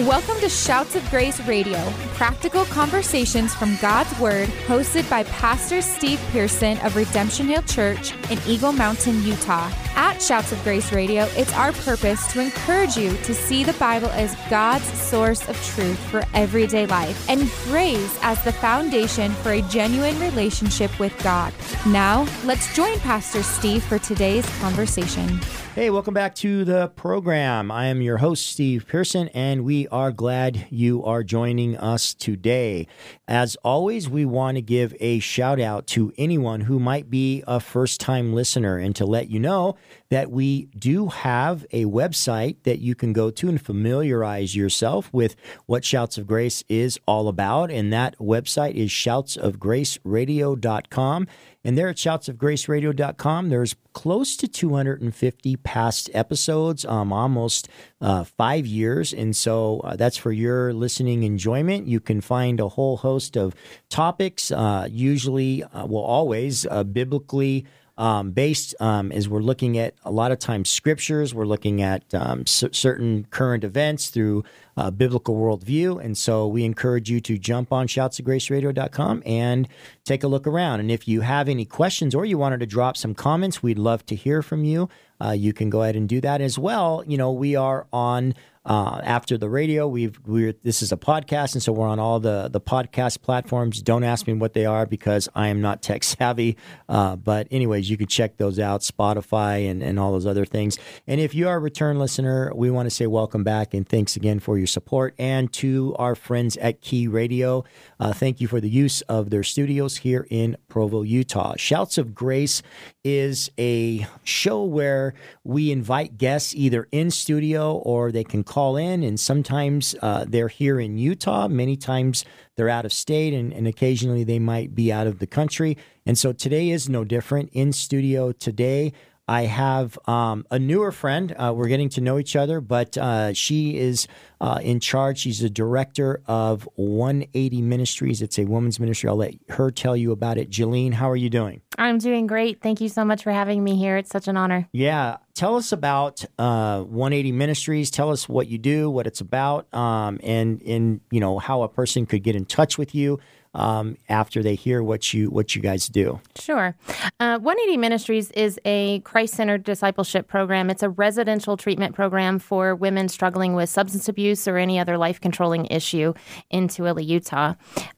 Welcome to Shouts of Grace Radio, practical conversations from God's Word, hosted by Pastor Steve Pierson of Redemption Hill Church in Eagle Mountain, Utah. At Shouts of Grace Radio, it's our purpose to encourage you to see the Bible as God's source of truth for everyday life and grace as the foundation for a genuine relationship with God. Now, let's join Pastor Steve for today's conversation. Hey, welcome back to the program. I am your host, Steve Pierson, and we are glad you are joining us today. As always, we want to give a shout out to anyone who might be a first time listener and to let you know that we do have a website that you can go to and familiarize yourself with what Shouts of Grace is all about. And that website is shoutsofgraceradio.com. And there at shoutsofgraceradio.com, there's close to 250 past episodes, um, almost uh, five years. And so uh, that's for your listening enjoyment. You can find a whole host of topics, uh, usually, uh, well, always uh, biblically um, based um, as we're looking at a lot of times scriptures, we're looking at um, c- certain current events through uh, biblical worldview. And so we encourage you to jump on shoutsofgraceradio.com and take a look around. And if you have any questions or you wanted to drop some comments, we'd love to hear from you. Uh, you can go ahead and do that as well. You know, we are on uh, after the radio, we've we're this is a podcast, and so we're on all the the podcast platforms. Don't ask me what they are because I am not tech savvy. Uh, but anyways, you can check those out, Spotify and and all those other things. And if you are a return listener, we want to say welcome back and thanks again for your support. And to our friends at Key Radio, uh, thank you for the use of their studios here in Provo, Utah. Shouts of Grace is a show where we invite guests either in studio or they can call in. And sometimes uh, they're here in Utah. Many times they're out of state, and, and occasionally they might be out of the country. And so today is no different. In studio today, I have um, a newer friend. Uh, we're getting to know each other, but uh, she is uh, in charge. She's the director of 180 Ministries. It's a women's ministry. I'll let her tell you about it. Jilliene, how are you doing? I'm doing great. Thank you so much for having me here. It's such an honor. Yeah. Tell us about uh, 180 Ministries. Tell us what you do, what it's about, um, and, and you know how a person could get in touch with you um, after they hear what you what you guys do. Sure. Uh, 180 Ministries is a Christ centered discipleship program. It's a residential treatment program for women struggling with substance abuse or any other life controlling issue in Tooele, Utah.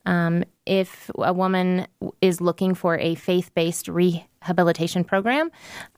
Um, if a woman is looking for a faith based rehabilitation program,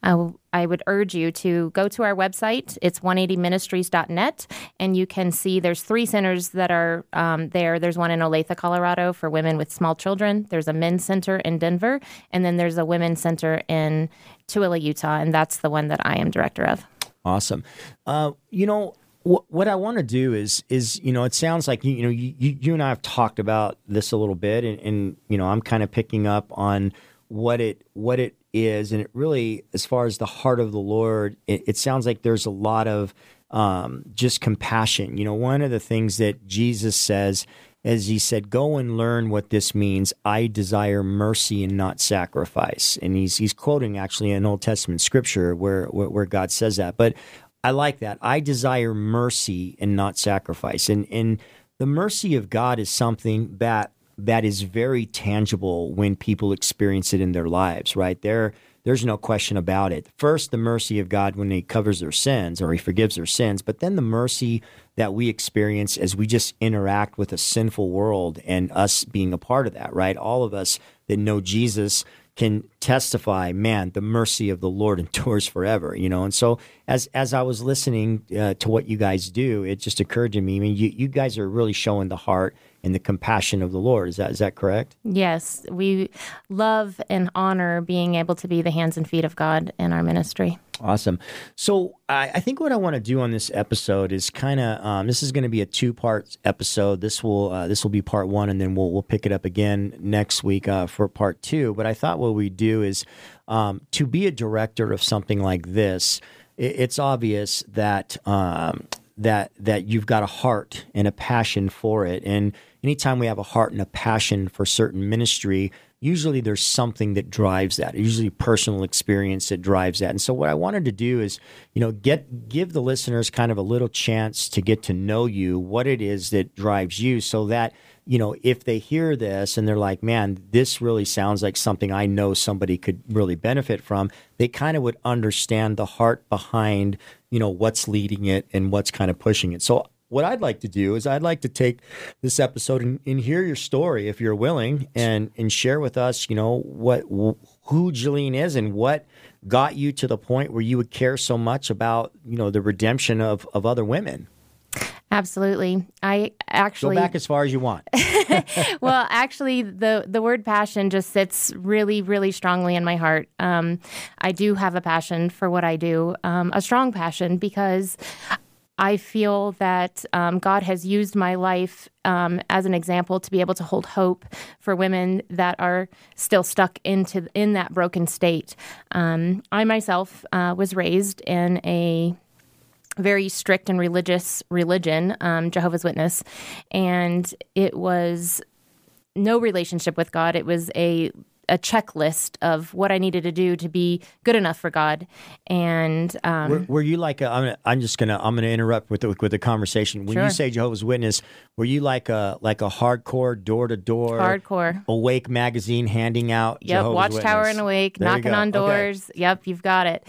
I would urge you to go to our website. It's 180ministries.net, and you can see there's three centers that are um, there. There's one in Olathe, Colorado for women with small children, there's a men's center in Denver, and then there's a women's center in Tooele, Utah, and that's the one that I am director of. Awesome. Uh, you know, what I want to do is is you know it sounds like you, you know you, you and I have talked about this a little bit and, and you know I'm kind of picking up on what it what it is. And it really as far as the heart of the Lord it, it sounds like there's a lot of um, just compassion. You know one of the things that Jesus says as he said go and learn what this means. I desire mercy and not sacrifice. And he's he's quoting actually an Old Testament scripture where where, where God says that. But I like that. I desire mercy and not sacrifice. And and the mercy of God is something that that is very tangible when people experience it in their lives, right? There there's no question about it. First, the mercy of God when he covers their sins or he forgives their sins, but then the mercy that we experience as we just interact with a sinful world and us being a part of that, right? All of us that know Jesus can testify, man, the mercy of the Lord endures forever, you know. And so, as as I was listening uh, to what you guys do, it just occurred to me. I mean, you you guys are really showing the heart and the compassion of the Lord. Is that is that correct? Yes, we love and honor being able to be the hands and feet of God in our ministry. Awesome. So I, I, think what I want to do on this episode is kind of um, this is going to be a two part episode. This will uh, this will be part one, and then we'll we'll pick it up again next week uh, for part two. But I thought what we do is um, to be a director of something like this. It, it's obvious that um, that that you've got a heart and a passion for it, and anytime we have a heart and a passion for certain ministry usually there's something that drives that. Usually personal experience that drives that. And so what I wanted to do is, you know, get give the listeners kind of a little chance to get to know you, what it is that drives you so that you know, if they hear this and they're like, man, this really sounds like something I know somebody could really benefit from, they kind of would understand the heart behind, you know, what's leading it and what's kind of pushing it. So what I'd like to do is I'd like to take this episode and, and, hear your story if you're willing and and share with us, you know, what who Jilliene is and what got you to the point where you would care so much about, you know, the redemption of of other women. Absolutely. I actually go back as far as you want. well, actually, the the word passion just sits really, really strongly in my heart. Um, I do have a passion for what I do, um, a strong passion because I feel that um, God has used my life um, as an example to be able to hold hope for women that are still stuck into in that broken state. Um, I myself uh, was raised in a very strict and religious religion, um, Jehovah's Witness, and it was no relationship with God. It was a a checklist of what I needed to do to be good enough for God. And um, were, were, you like i am I'm just gonna I'm gonna interrupt with the, with the conversation. When sure. you say Jehovah's Witness, were you like a like a hardcore door to door hardcore Awake magazine handing out? Yep, Jehovah's Watchtower Witness? and Awake, there knocking on doors. Okay. Yep, you've got it.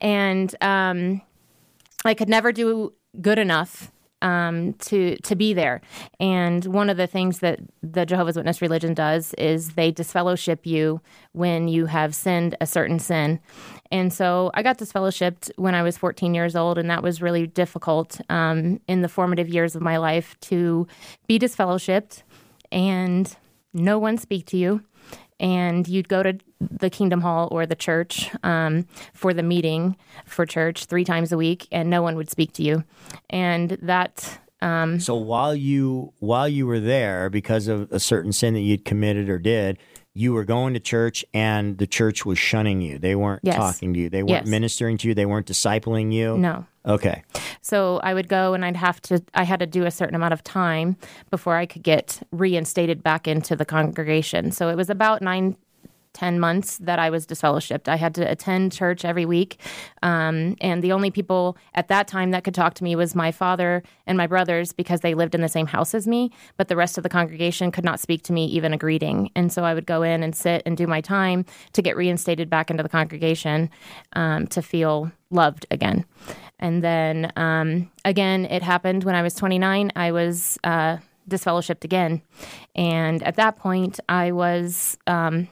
And um, I could never do good enough um, to to be there. And one of the things that the Jehovah's Witness religion does is they disfellowship you when you have sinned a certain sin. And so I got disfellowshipped when I was 14 years old, and that was really difficult um, in the formative years of my life to be disfellowshipped and no one speak to you and you'd go to the Kingdom Hall or the church um, for the meeting for church three times a week, and no one would speak to you, and that. Um, so while you while you were there, because of a certain sin that you'd committed or did, you were going to church and the church was shunning you. They weren't yes. talking to you. They weren't yes. ministering to you. They weren't discipling you. No. Okay. So I would go and I'd have to, I had to do a certain amount of time before I could get reinstated back into the congregation. So it was about nine 10 months that I was disfellowshipped. I had to attend church every week. Um, and the only people at that time that could talk to me was my father and my brothers because they lived in the same house as me. But the rest of the congregation could not speak to me even a greeting. And so I would go in and sit and do my time to get reinstated back into the congregation um, to feel loved again. And then um, again, it happened when I was 29. I was uh, disfellowshipped again. And at that point, I was. Um,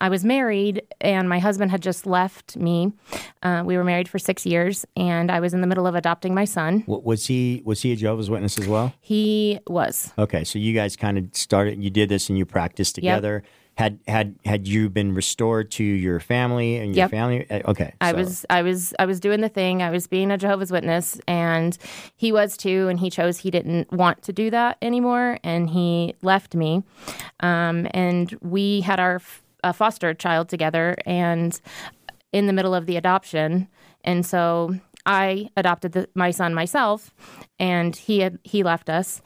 I was married and my husband had just left me. Uh, we were married for six years, and I was in the middle of adopting my son. Was he was he a Jehovah's Witness as well? He was. Okay, so you guys kind of started. You did this and you practiced together. Yep. Had had had you been restored to your family and your yep. family? Uh, okay, I was I was I was doing the thing. I was being a Jehovah's Witness, and he was too. And he chose he didn't want to do that anymore, and he left me. Um, and we had our a foster child together and in the middle of the adoption. And so I adopted the, my son myself, and he had, he left us,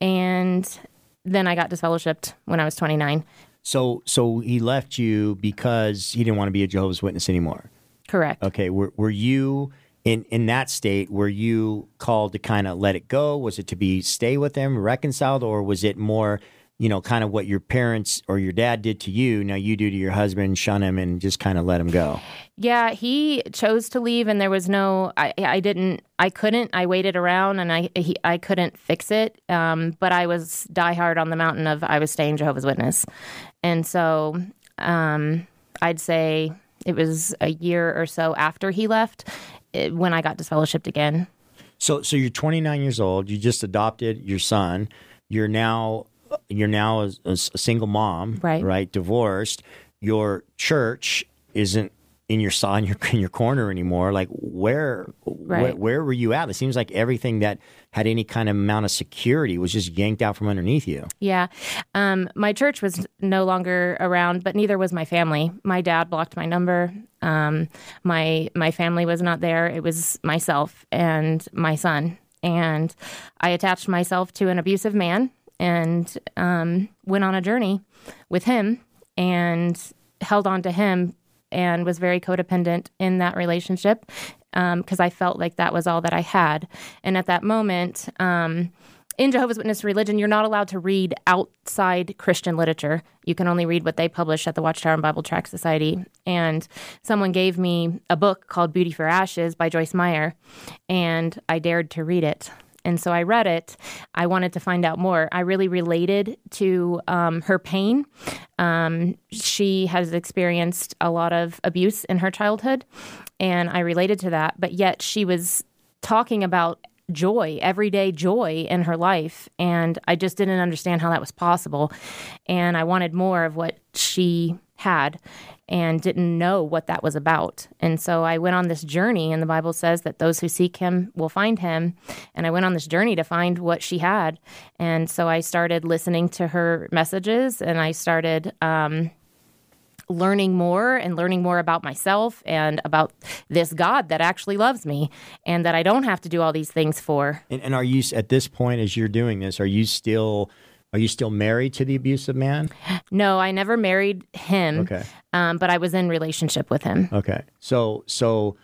and then I got disfellowshipped when I was 29. So so he left you because he didn't want to be a Jehovah's Witness anymore. Correct. Okay. Were were you in in that state? Were you called to kind of let it go? Was it to be stay with him, reconciled, or was it more? You know, kind of what your parents or your dad did to you, now you do to your husband, shun him and just kind of let him go. Yeah, he chose to leave, and there was no, I, I didn't, I couldn't. I waited around, and I, he, I couldn't fix it. Um, but I was diehard on the mountain of I was staying Jehovah's Witness, and so um, I'd say it was a year or so after he left it, when I got disfellowshipped again. So, so you're 29 years old. You just adopted your son. You're now you're now a, a single mom, right? Right, divorced. Your church isn't in your saw in your in your corner anymore. Like where, right. where where were you at? It seems like everything that had any kind of amount of security was just yanked out from underneath you. Yeah, um, my church was no longer around, but neither was my family. My dad blocked my number. Um, my my family was not there. It was myself and my son, and I attached myself to an abusive man and um, went on a journey with him. and held on to him and was very codependent in that relationship because um, I felt like that was all that I had. And at that moment, um, in Jehovah's Witness religion, you're not allowed to read outside Christian literature. You can only read what they publish at the Watchtower and Bible Tract Society. And someone gave me a book called Beauty for Ashes by Joyce Meyer, and I dared to read it. And so I read it. I wanted to find out more. I really related to um, her pain. Um, she has experienced a lot of abuse in her childhood, and I related to that. But yet she was talking about joy, everyday joy in her life. And I just didn't understand how that was possible. And I wanted more of what she had and didn't know what that was about. And so I went on this journey, and the Bible says that those who seek him will find him. And I went on this journey to find what she had. And so I started listening to her messages and I started, um, learning more and learning more about myself and about this God that actually loves me and that I don't have to do all these things for. And, and are you at this point as you're doing this? Are you still are you still married to the abusive man? No, I never married him. Okay, um, but I was in relationship with him. Okay, so so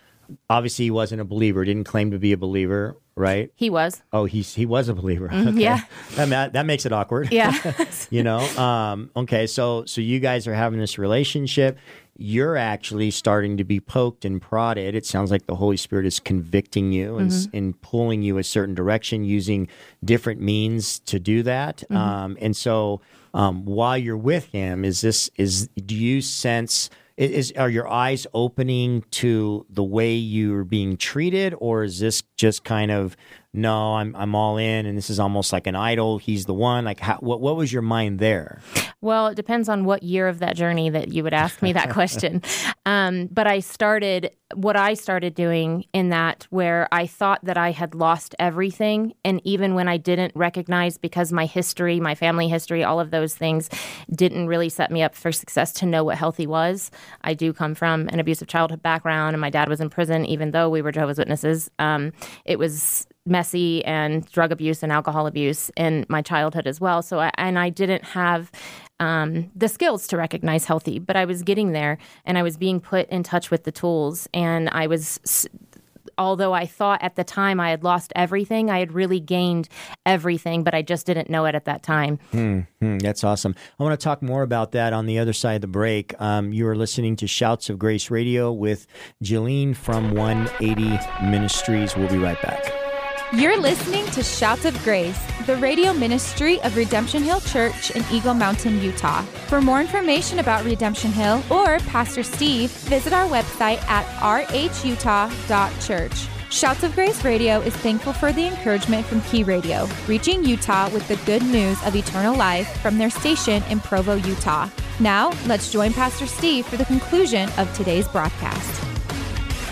obviously he wasn't a believer. Didn't claim to be a believer right? He was. Oh, he's he was a believer. Mm, okay. Yeah, that that makes it awkward. Yeah, you know. Um, okay, so so you guys are having this relationship. You're actually starting to be poked and prodded. It sounds like the Holy Spirit is convicting you and, mm-hmm. and pulling you a certain direction, using different means to do that. Mm-hmm. Um, and so, um, while you're with Him, is this is do you sense? Is are your eyes opening to the way you're being treated or is this just kind of no i'm i'm all in and this is almost like an idol. He's the one. Like how, what what was your mind there? Well it depends on what year of that journey that you would ask me that question. Um, but i started what i started doing in that where i thought that i had lost everything and even when i didn't recognize because my history my family history all of those things didn't really set me up for success to know what healthy was. I do come from an abusive childhood background and my dad was in prison even though we were jehovah's witnesses. Um, it was messy and drug abuse and alcohol abuse in my childhood as well. So, I, and I didn't have um, the skills to recognize healthy, but I was getting there and I was being put in touch with the tools. And I was, although I thought at the time I had lost everything, I had really gained everything, but I just didn't know it at that time. Hmm, hmm, that's awesome. I want to talk more about that on the other side of the break. Um, you are listening to Shouts of Grace Radio with Jilliene from 180 Ministries. We'll be right back. You're listening to Shouts of Grace, the radio ministry of Redemption Hill Church in Eagle Mountain, Utah. For more information about Redemption Hill or Pastor Steve, visit our website at rhutah.church. Shouts of Grace Radio is thankful for the encouragement from Key Radio, reaching Utah with the good news of eternal life from their station in Provo, Utah. Now, let's join Pastor Steve for the conclusion of today's broadcast.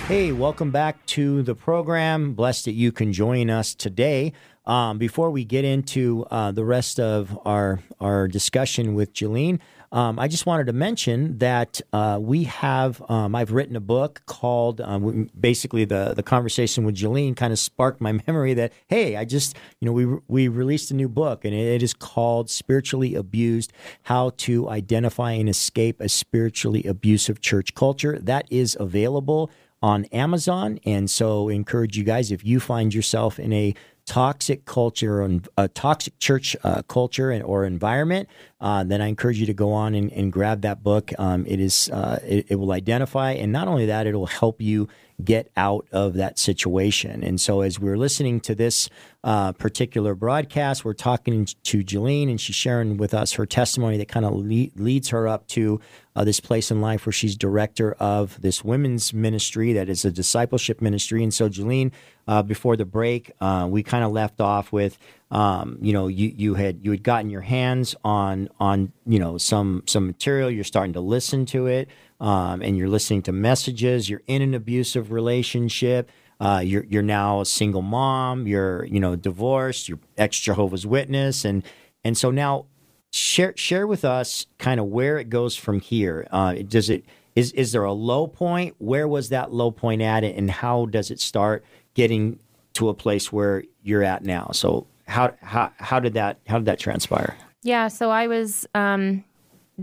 Hey, welcome back to the program. Blessed that you can join us today. Um, before we get into uh, the rest of our our discussion with Jilliene, um, I just wanted to mention that uh, we have um, I've written a book called um, basically the the conversation with Jilliene kind of sparked my memory that hey I just you know we we released a new book and it is called Spiritually Abused: How to Identify and Escape a Spiritually Abusive Church Culture. That is available on Amazon. And so, encourage you guys if you find yourself in a toxic culture and a toxic church uh, culture and, or environment, uh, then I encourage you to go on and, and grab that book. Um, it is uh, it, it, will identify, and not only that, it will help you get out of that situation. And so, as we're listening to this uh, particular broadcast, we're talking to Jilliene, and she's sharing with us her testimony that kind of le- leads her up to uh, this place in life where she's director of this women's ministry that is a discipleship ministry. And so, Jilliene, uh, before the break, uh, we kind of left off with, um, you know, you, you had you had gotten your hands on on you know some some material. You're starting to listen to it, um, and you're listening to messages. You're in an abusive relationship. Uh, you're you're now a single mom. You're you know divorced. You're ex Jehovah's Witness, and and so now share share with us kind of where it goes from here. Uh, does it is is there a low point? Where was that low point at, and how does it start getting to a place where you're at now? So how how how did that how did that transpire? Yeah, so I was um,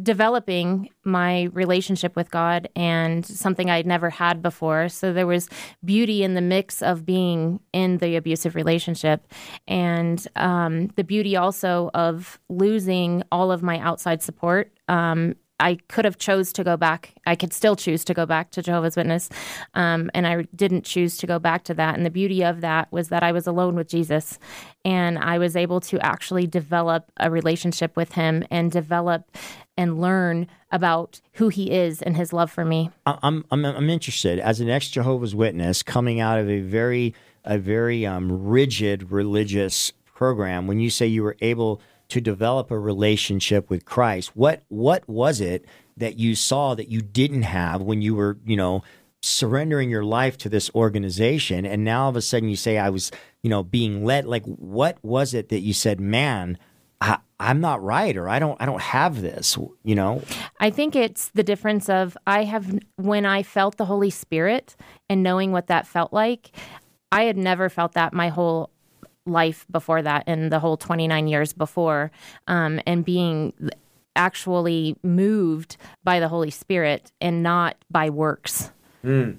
developing my relationship with God and something I'd never had before. So there was beauty in the mix of being in the abusive relationship and um, the beauty also of losing all of my outside support. Um, I could have chose to go back. I could still choose to go back to Jehovah's Witness, um, and I didn't choose to go back to that. And the beauty of that was that I was alone with Jesus, and I was able to actually develop a relationship with Him and develop and learn about who He is and His love for me. I'm I'm, I'm interested as an ex Jehovah's Witness coming out of a very a very um, rigid religious program. When you say you were able to develop a relationship with Christ. What what was it that you saw that you didn't have when you were, you know, surrendering your life to this organization and now all of a sudden you say I was, you know, being led like what was it that you said, "Man, I, I'm not right or I don't I don't have this, you know? I think it's the difference of I have when I felt the Holy Spirit and knowing what that felt like, I had never felt that my whole life before that and the whole 29 years before um, and being actually moved by the holy spirit and not by works mm.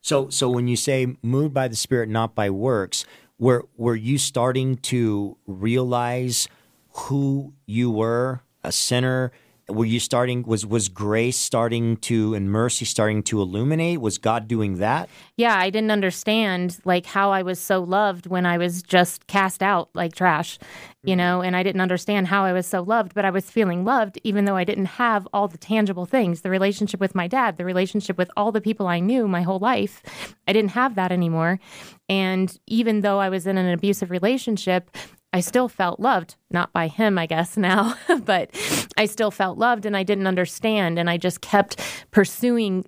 so so when you say moved by the spirit not by works were were you starting to realize who you were a sinner were you starting was was grace starting to and mercy starting to illuminate? Was god doing that? Yeah i didn't understand like how i was so loved when i was just cast out like trash you mm-hmm. know and i didn't understand how i was so loved but i was feeling loved even though i didn't have all the tangible things the relationship with my dad the relationship with all the people i knew my whole life. I didn't have that anymore. And even though i was in an abusive relationship I still felt loved, not by him, I guess now, but I still felt loved and I didn't understand. And I just kept pursuing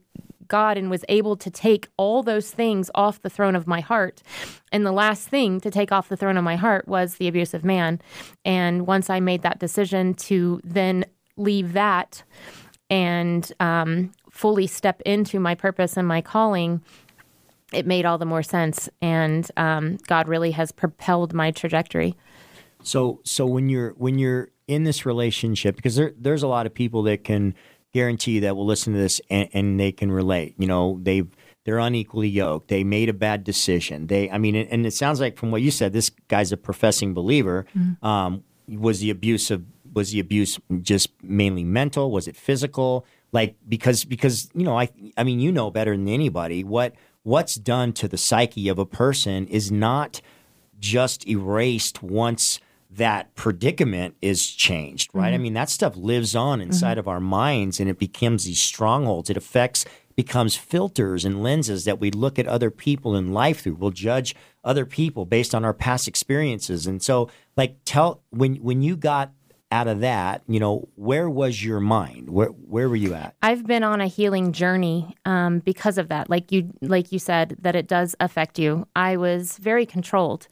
God and was able to take all those things off the throne of my heart. And the last thing to take off the throne of my heart was the abusive man. And once I made that decision to then leave that and um, fully step into my purpose and my calling, it made all the more sense. And um, God really has propelled my trajectory. So so when you're when you're in this relationship, because there there's a lot of people that can guarantee that will listen to this and, and they can relate. You know, they've they're unequally yoked. They made a bad decision. They, I mean, and it sounds like from what you said, this guy's a professing believer. Mm-hmm. Um, was the abuse of was the abuse just mainly mental? Was it physical? Like because because you know I I mean you know better than anybody what what's done to the psyche of a person is not just erased once that predicament is changed, right? Mm-hmm. I mean, that stuff lives on inside mm-hmm. of our minds and it becomes these strongholds. It affects, becomes filters and lenses that we look at other people in life through. We'll judge other people based on our past experiences. And so, like, tell when when you got out of that, you know, where was your mind? Where where were you at? I've been on a healing journey um, because of that. Like you like you said, that it does affect you. I was very controlled,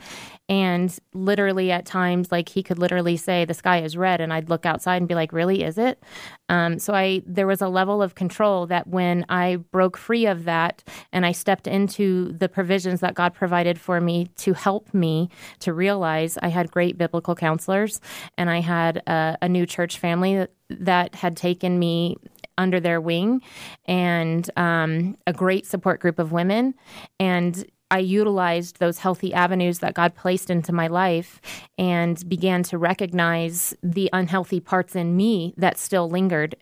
and literally at times, like he could literally say the sky is red, and I'd look outside and be like, "Really, is it?" Um, so I there was a level of control that when I broke free of that and I stepped into the provisions that God provided for me to help me to realize I had great biblical counselors and I had a, a new church family that, had taken me under their wing and um, a great support group of women and I utilized those healthy avenues that God placed into my life and began to recognize the unhealthy parts in me that still lingered.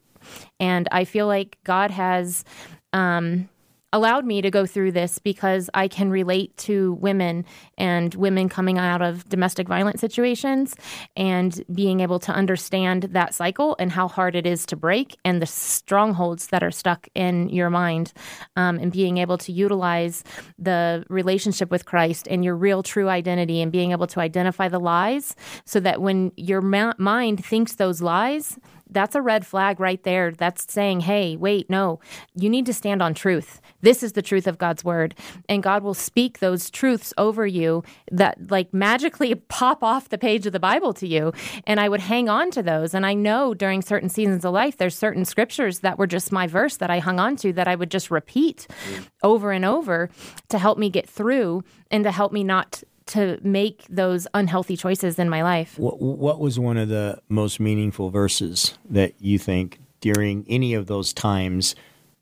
And I feel like God has um, allowed me to go through this because I can relate to women and women coming out of domestic violence situations and being able to understand that cycle and how hard it is to break and the strongholds that are stuck in your mind um, and being able to utilize the relationship with Christ and your real true identity and being able to identify the lies so that when your ma- mind thinks those lies, that's a red flag right there. That's saying, hey, wait, no, you need to stand on truth. This is the truth of God's word. And God will speak those truths over you that like magically pop off the page of the Bible to you. And I would hang on to those. And I know during certain seasons of life, there's certain scriptures that were just my verse that I hung on to that I would just repeat mm. over and over to help me get through and to help me not to make those unhealthy choices in my life. What, what was one of the most meaningful verses that you think during any of those times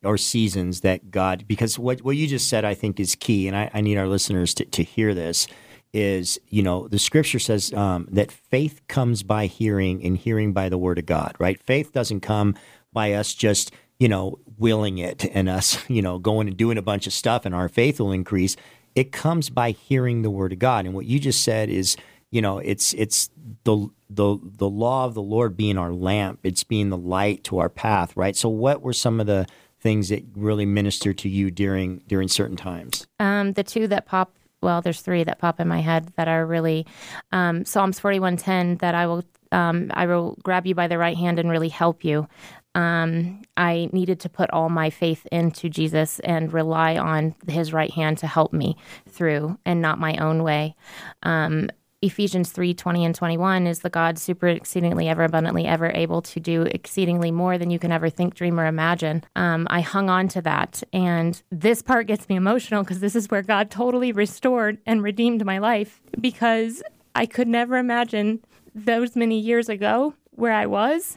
or seasons that God, because what, what you just said, I think is key. And I, I need our listeners to, to hear this is, you know, the scripture says um, that faith comes by hearing and hearing by the word of God, right? Faith doesn't come by us just, you know, willing it and us, you know, going and doing a bunch of stuff and our faith will increase. It comes by hearing the word of God. And what you just said is, you know, it's it's the the the law of the Lord being our lamp. It's being the light to our path, right? So what were some of the things that really minister to you during during certain times? Um, the two that pop well, there's three that pop in my head that are really um, Psalms 41:10 that I will um, I will grab you by the right hand and really help you. Um, I needed to put all my faith into Jesus and rely on His right hand to help me through, and not my own way. Um, Ephesians 3 20 and 21 is the God super exceedingly ever abundantly ever able to do exceedingly more than you can ever think, dream, or imagine. Um, I hung on to that. And this part gets me emotional because this is where God totally restored and redeemed my life because I could never imagine those many years ago where I was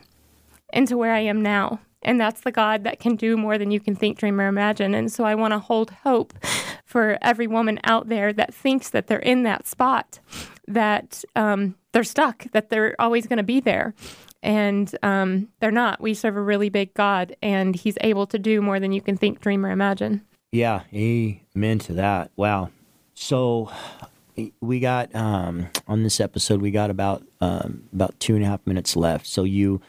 and to where I am now. And that's the God that can do more than you can think, dream, or imagine. And so I want to hold hope for every woman out there that thinks that they're in that spot, that um, they're stuck, that they're always going to be there. And um, they're not. We serve a really big God, and He's able to do more than you can think, dream, or imagine. Yeah, amen to that. Wow. So we got um, on this episode, we got about um, about two and a half minutes left. So you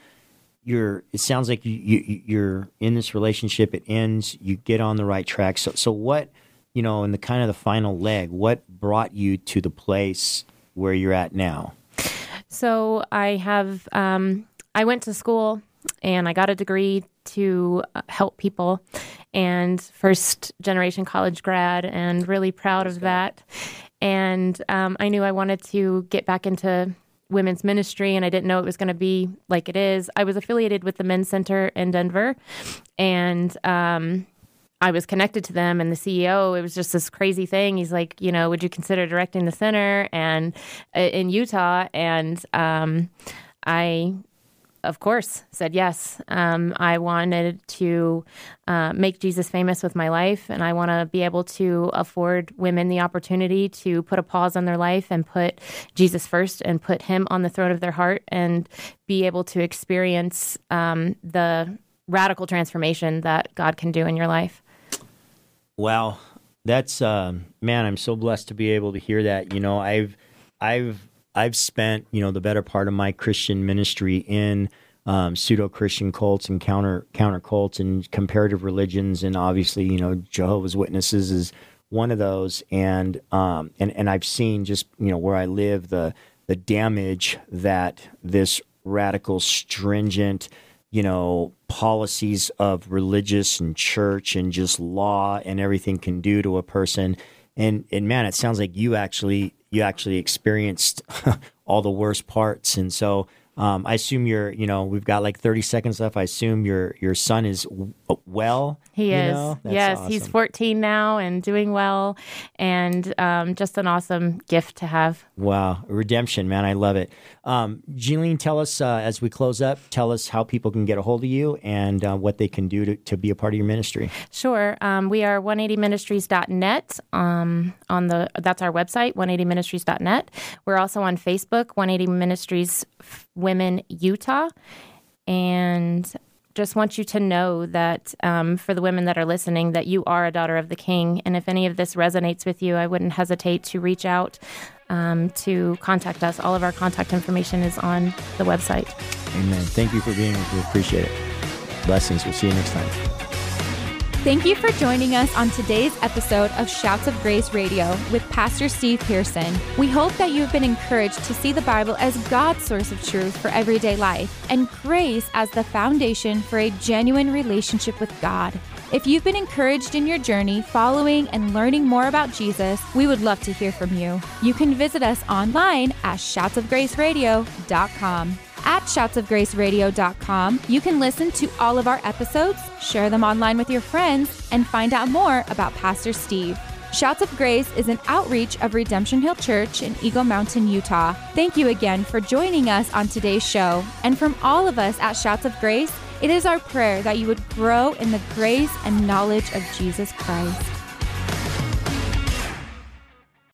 you're it sounds like you, you you're in this relationship it ends you get on the right track. So so what you know in the kind of the final leg what brought you to the place where you're at now? So i have um, i went to school and i got a degree to uh, help people and first generation college grad and really proud of that. And um, i knew i wanted to get back into women's ministry and I didn't know it was going to be like it is. I was affiliated with the Men's Center in Denver and um, I was connected to them and the CEO. It was just this crazy thing. He's like, you know, would you consider directing the center and uh, in Utah? And um, I of course, said yes. Um, I wanted to uh, make Jesus famous with my life, and I want to be able to afford women the opportunity to put a pause on their life and put Jesus first and put Him on the throne of their heart and be able to experience um, the radical transformation that God can do in your life. Wow, that's uh, man. I'm so blessed to be able to hear that. You know, I've I've I've spent you know the better part of my Christian ministry in um, pseudo Christian cults and counter counter cults and comparative religions, and obviously you know Jehovah's Witnesses is one of those, and um, and and I've seen just you know where I live the the damage that this radical, stringent, you know, policies of religious and church and just law and everything can do to a person. And and man, it sounds like you actually you actually experienced all the worst parts. And so um, I assume you're, you know, we've got like 30 seconds left. I assume your your son is well. He is. Yes, awesome. he's 14 now and doing well, and um, just an awesome gift to have. Wow, redemption, man, I love it. Um, Jeanine, tell us uh, as we close up, tell us how people can get a hold of you and uh, what they can do to, to be a part of your ministry. Sure, um, we are 180ministries.net. Um, on the that's our website, 180ministries.net. We're also on Facebook, 180 Ministries Women Utah. And just want you to know that um, for the women that are listening, that you are a daughter of the King. And if any of this resonates with you, I wouldn't hesitate to reach out um, to contact us. All of our contact information is on the website. Amen. Thank you for being with me. Appreciate it. Blessings. We'll see you next time. Thank you for joining us on today's episode of Shouts of Grace Radio with Pastor Steve Pierson. We hope that you've been encouraged to see the Bible as God's source of truth for everyday life and grace as the foundation for a genuine relationship with God. If you've been encouraged in your journey following and learning more about Jesus, we would love to hear from you. You can visit us online at shoutsofgraceradio.com. At shoutsofgraceradio.com, you can listen to all of our episodes, share them online with your friends, and find out more about Pastor Steve. Shouts of Grace is an outreach of Redemption Hill Church in Eagle Mountain, Utah. Thank you again for joining us on today's show. And from all of us at Shouts of Grace, It is our prayer that you would grow in the grace and knowledge of Jesus Christ.